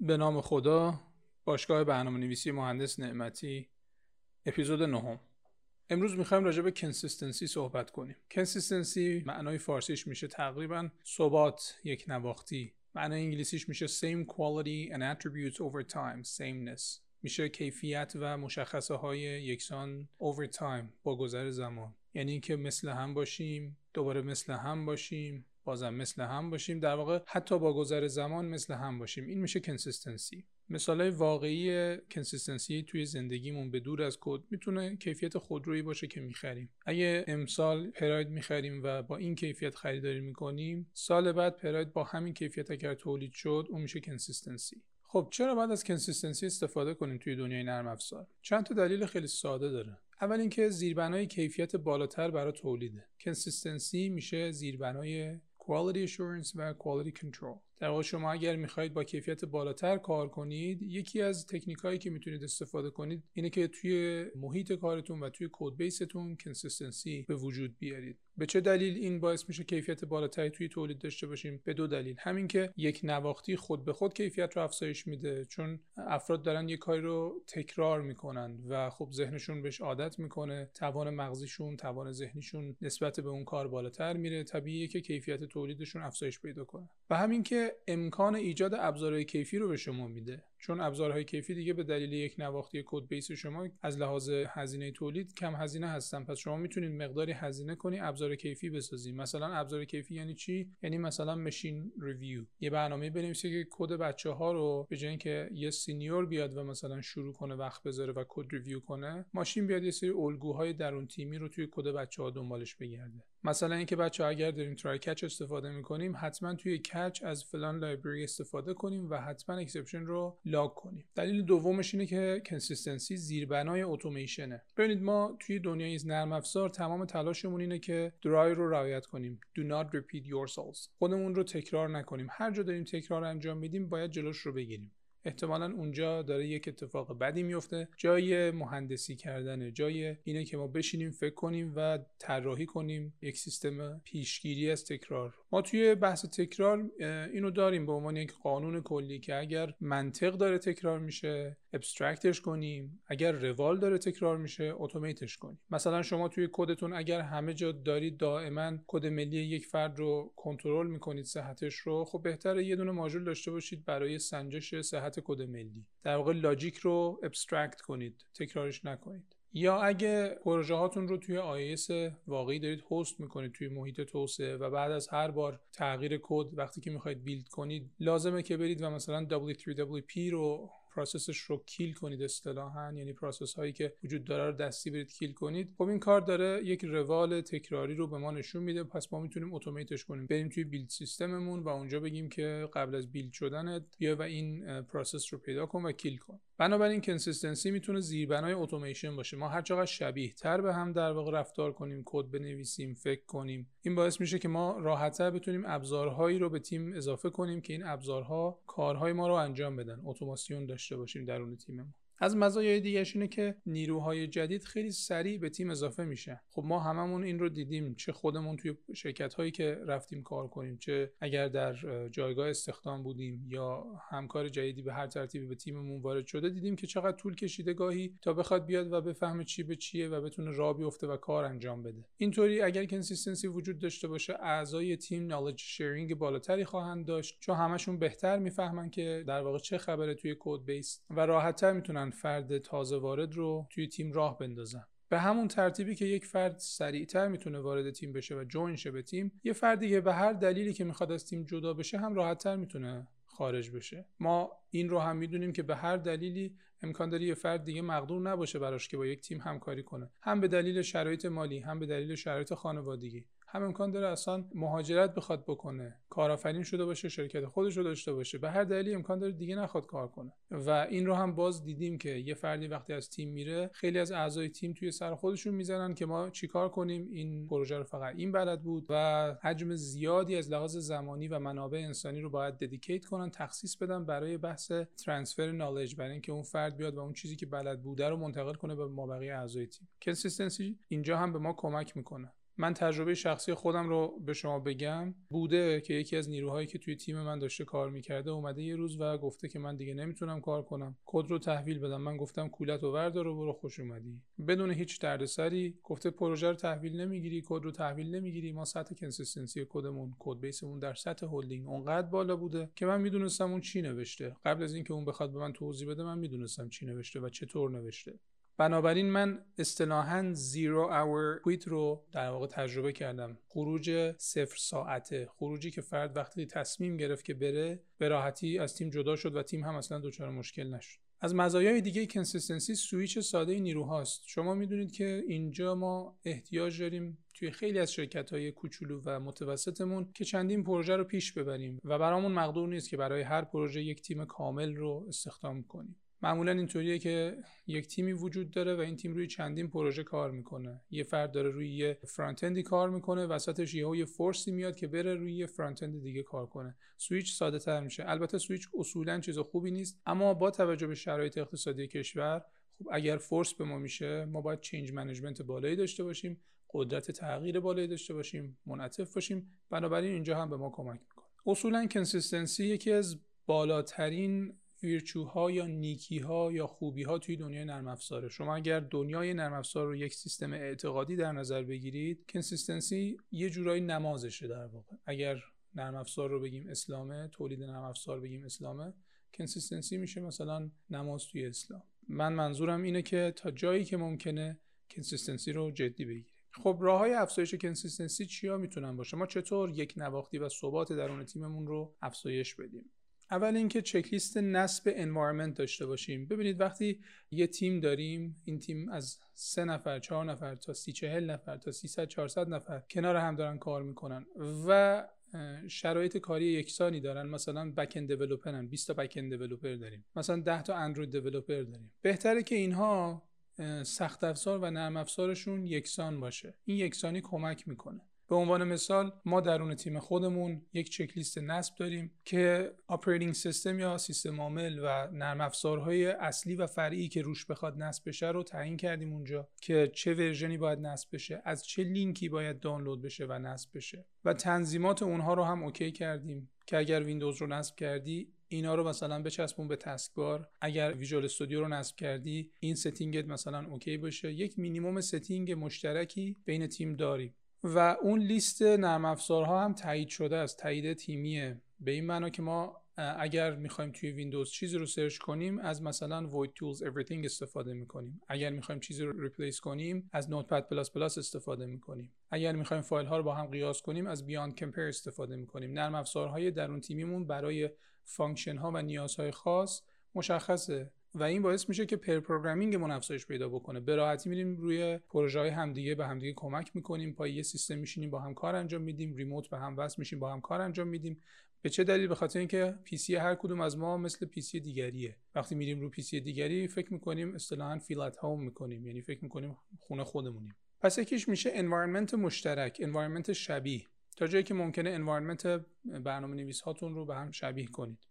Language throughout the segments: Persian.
به نام خدا باشگاه برنامه نویسی مهندس نعمتی اپیزود نهم. امروز می‌خوایم راجع به consistency صحبت کنیم. consistency معنای فارسیش میشه تقریبا ثبات یک نواختی. معنای انگلیسیش میشه same quality and attributes over time sameness. میشه کیفیت و مشخصه های یکسان over time با گذر زمان. یعنی اینکه مثل هم باشیم دوباره مثل هم باشیم. بازم مثل هم باشیم. در واقع حتی با گذر زمان مثل هم باشیم. این میشه consistency مثال واقعی consistency توی زندگیمون به دور از کد می‌تونه کیفیت خودرویی باشه که می‌خریم. اگه امسال پراید می‌خریم و با این کیفیت خریداری می‌کنیم سال بعد پراید با همین کیفیت اگر تولید شد اون میشه consistency خب چرا باید از consistency استفاده کنیم توی دنیای نرم افزار؟ چند تا دلیل خیلی ساده داره. اول اینکه زیربنای کیفیت بالاتر برای تولیده. consistency میشه زیربنای quality assurance و quality control. در واقع شما اگر می‌خواهید با کیفیت بالاتر کار کنید یکی از تکنیک هایی که می‌تونید استفاده کنید اینه که توی محیط کارتون و توی code base تون consistency به وجود بیارید. به چه دلیل این باعث میشه کیفیت بالاتری توی تولید داشته باشیم؟ به دو دلیل. همین که یک نواختی خود به خود کیفیت رو افزایش میده چون افراد دارن یک کاری رو تکرار می‌کنن و خب ذهنشون بهش عادت می‌کنه. توان مغزیشون توان ذهنیشون نسبت به اون کار بالاتر میره. طبیعیه که کیفیت تولیدشون افزایش پیدا کنه. و همین که امکان ایجاد ابزارهای کیفی رو به شما میده. چون ابزارهای کیفی دیگه به دلیل یک نواختی code base شما از لحاظ هزینه تولید کم هزینه هستن. پس شما می‌تونید مقداری هزینه کنی ابزار کیفی بسازید مثلا ابزار کیفی یعنی چی؟ یعنی مثلا machine review یه برنامه بنویسید که کد بچه ها رو به جای اینکه یه senior بیاد و مثلا شروع کنه وقت بذاره و code review کنه ماشین بیاد یه سری الگوهای درون تیمی رو توی کد بچه ها دنبالش بگرده. مثلا اینکه بچه اگر داریم try catch استفاده می‌کنیم حتما توی catch از فلان library استفاده کنیم و حتما exception رو log کنیم. دلیل دومش اینه که consistency زیربنای اتوماسیونه. ببینید ما توی دنیای نرم افزار تمام تلاشمون اینه که DRY رو رعایت کنیم. Do not repeat yourselves خودمون رو تکرار نکنیم. هر جا داریم تکرار انجام میدیم باید جلوش رو بگیریم. احتمالا اونجا داره یک اتفاق بدی میفته. جای مهندسی کردنه جای اینه که ما بشینیم فکر کنیم و طراحی کنیم. یک سیستم پیشگیری از تکرار. ما توی بحث تکرار اینو داریم به عنوان یک قانون کلی که اگر منطق داره تکرار میشه abstract ش کنیم. اگر روال داره تکرار میشه اتوماتش کنیم. مثلا شما توی کدتون اگر همه جا دارید دائما کد ملی یک فرد رو کنترل می‌کنید صحتش رو خب بهتره یه دونه ماژول داشته باشید برای سنجش صحت کد ملی. در واقع logic رو abstract کنید تکرارش نکنید. یا اگه پروژه هاتون رو توی IIS واقعی دارید host می‌کنید توی محیط توسعه و بعد از هر بار تغییر کد وقتی که می‌خواید build کنید لازمه که برید و مثلا W3WP رو process ش رو kill کنید اصطلاحا. یعنی process هایی که وجود داره رو دستی برید kill کنید. خب این کار داره یک روال تکراری رو به ما نشون میده. پس ما می‌تونیم اتوماتش کنیم. بریم توی build سیستممون و اونجا بگیم که قبل از build شدنت بیا و این process رو پیدا کن و kill کن. بنابراین consistency می‌تونه زیربنای اتوماسیون باشه. ما هر چقدر شبیه تر به هم در واقع رفتار کنیم کد بنویسیم فکر کنیم. این باعث میشه که ما راحتتر بتونیم ابزارهایی رو به تیم اضافه کنیم که این ابزارها کارهای ما رو انجام بدن اتوماسیون داشته باشیم درون تیممون. از مزایای دیگهش اینه که نیروهای جدید خیلی سریع به تیم اضافه میشه خب ما هممون این رو دیدیم چه خودمون توی شرکت هایی که رفتیم کار کنیم چه اگر در جایگاه استخدام بودیم یا همکار جدیدی به هر ترتیبی به تیممون وارد شده دیدیم که چقدر طول کشیده گاهی تا بخواد بیاد و بفهمه چی به چیه و بتونه راه بیفته و کار انجام بده. اینطوری اگر consistency وجود داشته باشه اعضای تیم knowledge sharing بالاتری خواهند داشت چون همشون بهتر می‌فهمن که در واقع چه خبره توی code base و راحتتر می‌تونن فرد تازه وارد رو توی تیم راه بندازن به همون ترتیبی که یک فرد سریعتر می‌تونه وارد تیم بشه و join شه به تیم یه فردی که به هر دلیلی که می‌خواد از تیم جدا بشه هم راحتتر می‌تونه خارج بشه. ما این رو هم می‌دونیم که به هر دلیلی امکان داره یه فرد دیگه مقدور نباشه براش که با یک تیم همکاری کنه. هم به دلیل شرایط مالی هم به دلیل شرایط خانوادگی. هم امکان داره اصلا مهاجرت بخواد بکنه کارآفرین شده باشه شرکت خودش رو داشته باشه به هر دلیلی امکان داره دیگه نخواد کار کنه. و این رو هم باز دیدیم که یه فردی وقتی از تیم میره خیلی از اعضای تیم توی سر خودشون می‌زنن که ما چیکار کنیم؟ این پروژه رو فقط این بلد بود و حجم زیادی از لحاظ زمانی و منابع انسانی رو باید dedicate کنن تخصیص بدن برای بحث transfer knowledge برای اینکه اون فرد بیاد و اون چیزی که بلد بوده رو منتقل کنه به مابقی اعضای تیم. consistency اینجا هم به ما کمک می‌کنه. من تجربه شخصی خودم رو به شما بگم. بوده که یکی از نیروهایی که توی تیم من داشته کار می‌کرده اومده یه روز و گفته که من دیگه نمی‌تونم کار کنم. کد رو تحویل بدم. من گفتم کوله‌ت و وردار و برو خوش اومدی. بدون هیچ دردسری گفته پروژه رو تحویل نمی‌گیری کد رو تحویل نمی‌گیری. ما سطح consistency کدمون code base مون در سطح هلدینگ اونقدر بالا بوده که من می‌دونستم اون چی نوشته. قبل از اینکه اون بخواد به من توضیح بده من می‌دونستم چی نوشته و چطور نوشته. بنابراین من اصطلاحا zero hour quit رو در واقع تجربه کردم. خروج صفر ساعته. خروجی که فرد وقتی تصمیم گرفت که بره به راحتی از تیم جدا شد و تیم هم اصلا دچار مشکل نشد. از مزایای دیگه consistency سویچ ساده نیروهاست. شما می‌دونید که اینجا ما احتیاج داریم توی خیلی از شرکت های کوچولو و متوسطمون که چندین پروژه رو پیش ببریم و برامون مقدور نیست که برای هر پروژه یک تیم کامل رو استخدام کنیم. معمولا اینطوریه که یک تیمی وجود داره و این تیم روی چندین پروژه کار می‌کنه. یه فرد داره روی یه front-end ی کار می‌کنه وسطش یهو یه force ی میاد که بره روی یه front-end دیگه کار کنه. سویچ ساده تر میشه. البته سویچ اصولا چیز خوبی نیست اما با توجه به شرایط اقتصادی کشور خب اگر force به ما میشه ما باید change management بالایی داشته باشیم قدرت تغییر بالایی داشته باشیم منعطف باشیم. بنابراین اینجا هم به ما کمک می‌کنه. اصولا consistency یکی از بالاترین ویرچوها یا نیکیها یا خوبیها توی دنیای نرم افزاره. شما اگر دنیای نرم افزار رو یک سیستم اعتقادی در نظر بگیرید consistency یه جورایی نمازشه در واقع. اگر نرم افزار رو بگیم اسلامه تولید نرم افزار بگیم اسلامه consistency میشه مثلا نماز توی اسلام. من منظورم اینه که تا جایی که ممکنه consistency رو جدی بگیریم. خب راه های افزایش consistency چیا می‌تونن باشه؟ ما چطور یک نواختی و ثبات درون تیممون رو افزایش بدیم؟ اول اینکه چکلیست نصب environment داشته باشیم. ببینید وقتی یه تیم داریم این تیم از سه نفر چهار نفر تا سی چهل نفر تا 300 400 نفر کنار هم دارن کار می‌کنن و شرایط کاری یکسانی دارن. مثلا back-end developer ن 20 تا back-end داریم. مثلا 10 تا اندروید developer داریم. بهتره که اینها سخت افزار و نرم افزارشون یکسان باشه. این یکسانی کمک می‌کنه. به عنوان مثال ما درون تیم خودمون یک چک لیست نصب داریم که operating system یا سیستم عامل و نرم افزارهای اصلی و فرعی که روش بخواد نصب بشه رو تعیین کردیم اونجا که چه version ی باید نصب بشه از چه لینکی باید دانلود بشه و نصب بشه. و تنظیمات اونها رو هم OK کردیم که اگر ویندوز رو نصب کردی اینا رو مثلا بچسبون به taskbar. اگر Visual Studio رو نصب کردی این setting ت مثلا OK باشه. یک مینیمم setting مشترکی بین تیم داریم. و اون لیست نرم افزارها هم تایید شده از تایید تیمیه. به این معنا که ما اگر می‌خوایم توی ویندوز چیزی رو search کنیم از مثلا voidtools Everything استفاده می‌کنیم. اگر می‌خوایم چیزی رو replace کنیم از Notepad++ استفاده می‌کنیم. اگر می‌خوایم فایل ها رو با هم قیاس کنیم از Beyond Compare استفاده می‌کنیم. نرم افزارهای درون تیمیمون برای function ها و نیازهای خاص مشخصه. و این باعث میشه که pair programming مون افزایش پیدا بکنه. به راحتی میریم روی پروژه های همدیگه به همدیگه کمک می‌کنیم پای یه سیستم میشینیم با هم کار انجام میدیم remote به هم وصل میشیم با هم کار انجام میدیم. به چه دلیل؟ به خاطر اینکه PC هر کدوم از ما مثل PC دیگریه. وقتی میریم رو PC دیگری فکر می‌کنیم اصطلاحا feel at home می‌کنیم یعنی فکر می‌کنیم خونه خودمونیم. پس یکیش میشه environment مشترک environment شبیه. تا جایی که ممکنه environment برنامه نویس هاتون رو به هم شبیه کنید.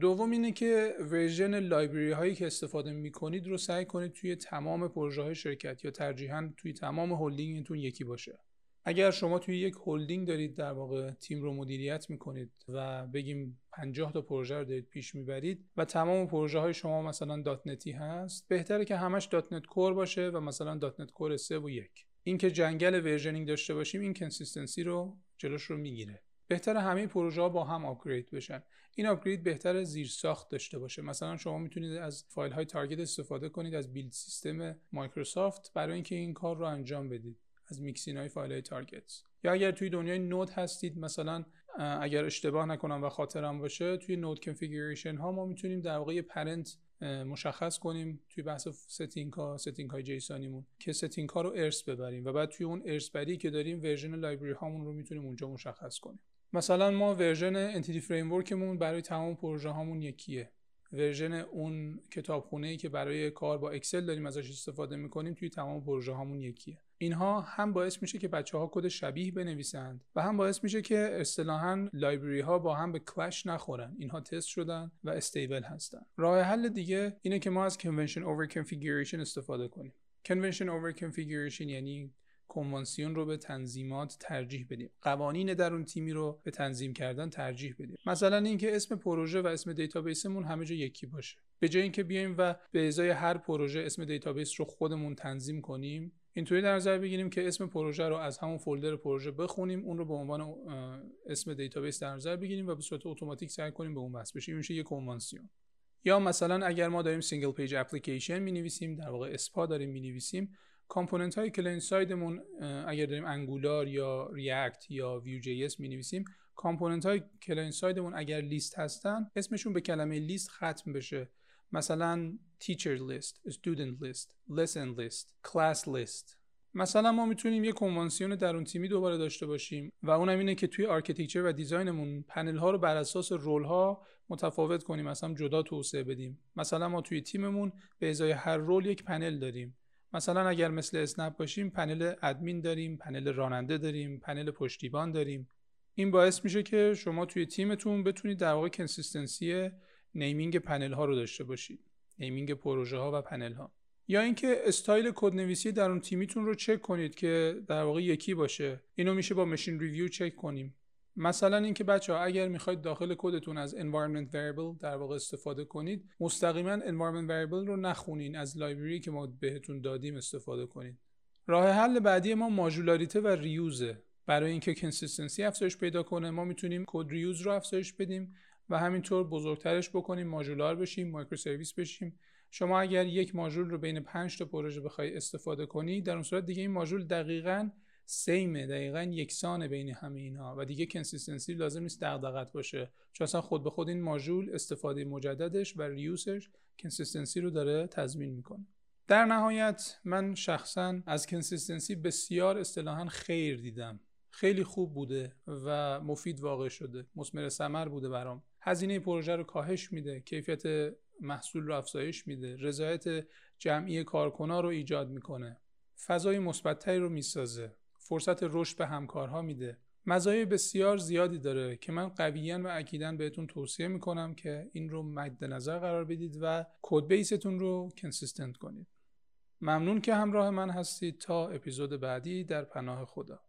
دوم اینه که version library هایی که استفاده می کنید رو سعی کنید توی تمام پروژه های شرکت یا ترجیحاً توی تمام هلدینگتون یکی باشه. اگر شما توی یک هلدینگ دارید در واقع تیم رو مدیریت می‌کنید و بگیم 50 تا پروژه رو دارید پیش می‌برید و تمام پروژه های شما مثلا .NET ی هست بهتره که همش .NET Core باشه و مثلا .NET Core 3 و 1 اینکه جنگل versioning داشته باشیم این consistency رو جلوش رو می‌گیره. بهتر همه پروژه ها با هم upgrade بشن. این upgrade بهتر زیر ساخت داشته باشه. مثلا شما می‌تونید از فایل های target استفاده کنید از build system مایکروسافت برای اینکه این کار رو انجام بدید از mixin های فایل های target. یا اگر توی دنیای Node هستید مثلا اگر اشتباه نکنم و خاطرم باشه توی Node configuration ها ما می‌تونیم در واقع parent مشخص کنیم توی بحث setting ها setting های JSON یمون که setting ها رو ارث ببریم. و بعد توی اون ارث بری که داریم version library هامون رو می‌تونیم اونجا مشخص کنیم. مثلا ما version Entity Framework مون برای تمام پروژه هامون یکیه. version اون کتابخونه ای که برای کار با Excel داریم ازش استفاده می‌کنیم توی تمام پروژه هامون یکیه. اینها هم باعث میشه که بچه ها کد شبیه بنویسند و هم باعث میشه که اصطلاحا library ها با هم به clash نخورن. اینها تست شدن و stable هستن. راه حل دیگه اینه که ما از convention over configuration استفاده کنیم. Convention over configuration یعنی convention رو به تنظیمات ترجیح بدیم. قوانین درون تیمی رو به تنظیم کردن ترجیح بدیم. مثلا اینکه اسم پروژه و اسم دیتابیسمون همه جا یکی باشه. به جای اینکه بیایم و به ازای هر پروژه اسم دیتابیس رو خودمون تنظیم کنیم اینطوری در نظر بگیریم که اسم پروژه رو از همون folder پروژه بخونیم اون رو به عنوان اسم دیتابیس در نظر بگیریم و به صورت اتوماتیک سعی کنیم به اون وصل بشیم میشه یک convention. یا مثلا اگر ما داریم single page application می نویسیم در واقع SPA داریم می نویسیم component های client side مون اگر داریم Angular یا React یا Vue JS می نویسیم component های client side مون اگر لیست هستن اسمشون به کلمه لیست ختم بشه. مثلا teacher list, student list, lesson list, class list. مثلا ما می‌تونیم یه convention درون تیمی دوباره داشته باشیم و اونم اینه که توی architecture و design مون پنل ها رو بر اساس role ها متفاوت کنیم مثلا جدا توسعه بدیم. مثلا ما توی تیممون به ازای هر role یک پنل داریم. مثلا اگر مثل اسنپ باشیم پنل ادمین داریم پنل راننده داریم پنل پشتیبان داریم. این باعث میشه که شما توی تیمتون بتونید در واقع consistency naming پنل ها رو داشته باشید. naming پروژه ها و پنل ها یا اینکه استایل کدنویسی درون تیمیتون رو چک کنید که در واقع یکی باشه. اینو میشه با machine review چک کنیم. مثلا اینکه بچه ها اگر می‌خواید داخل کدتون از environment variable در واقع استفاده کنید مستقیما environment variable رو نخونین از library که ما بهتون دادیم استفاده کنید راه حل بعدی ما modularity و reuse ه برای اینکه consistency افزایش پیدا کنه ما می‌تونیم code reuse رو افزایش بدیم و همینطور بزرگترش بکنیم ماژولار بشیم microservice بشیم. شما اگر یک ماژول رو بین 5 تا پروژه بخوای استفاده کنی در اون صورت دیگه این ماژول دقیقاً same ه دقیقا یکسانه بین همه اینها و دیگه consistency لازم نیست دغدغت باشه. چون اصلا خود به خود این ماژول استفاده مجددش و reuse ش consistency رو داره تضمین می‌کنه. در نهایت من شخصا از consistency بسیار اصطلاحا خیر دیدم. خیلی خوب بوده و مفید واقع شده. مسمر ثمر بوده برام. هزینه پروژه رو کاهش میده کیفیت محصول رو افزایش میده رضایت جمعی کارکنا رو ایجاد می‌کنه. فضای مثبتتری رو می‌سازه. فرصت رشد به همکارها میده. مزایای بسیار زیادی داره که من قویا و اکیدا بهتون توصیه می‌کنم که این رو مد نظر قرار بدید و code base تون رو consistent کنید. ممنون که همراه من هستید. تا اپیزود بعدی در پناه خدا.